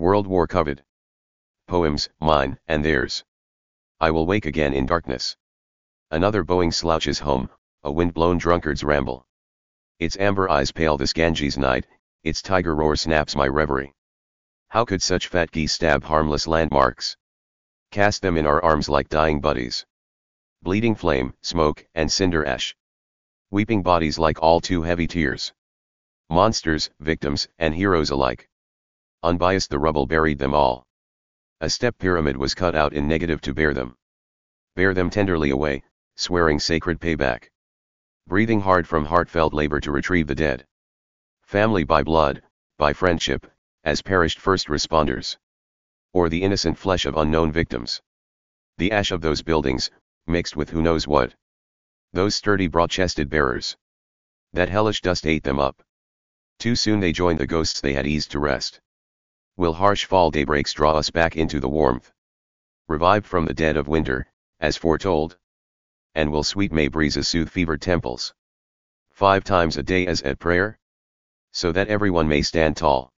World War Covered. Poems, mine, and theirs. I will wake again in darkness. Another Boeing slouches home, a wind-blown drunkard's ramble. Its amber eyes pale this Ganges night, its tiger roar snaps my reverie. How could such fat geese stab harmless landmarks? Cast them in our arms like dying buddies. Bleeding flame, smoke, and cinder ash. Weeping bodies like all too heavy tears. Monsters, victims, and heroes alike. Unbiased the rubble buried them all. A step pyramid was cut out in negative to bear them. Bear them tenderly away, swearing sacred payback. Breathing hard from heartfelt labor to retrieve the dead. Family by blood, by friendship, as perished first responders. Or the innocent flesh of unknown victims. The ash of those buildings, mixed with who knows what. Those sturdy broad-chested bearers. That hellish dust ate them up. Too soon they joined the ghosts they had eased to rest. Will harsh fall daybreaks draw us back into the warmth? Revived from the dead of winter, as foretold? And will sweet May breezes soothe fevered temples? Five times a day as at prayer? So that everyone may stand tall.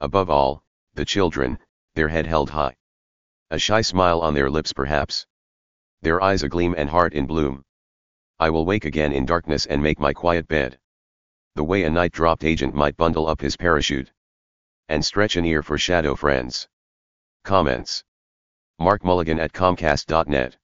Above all, the children, their head held high. A shy smile on their lips perhaps. Their eyes agleam and heart in bloom. I will wake again in darkness and make my quiet bed. The way a night dropped agent might bundle up his parachute and stretch an ear for shadow friends. Comments. Mark Mulligan at Comcast.net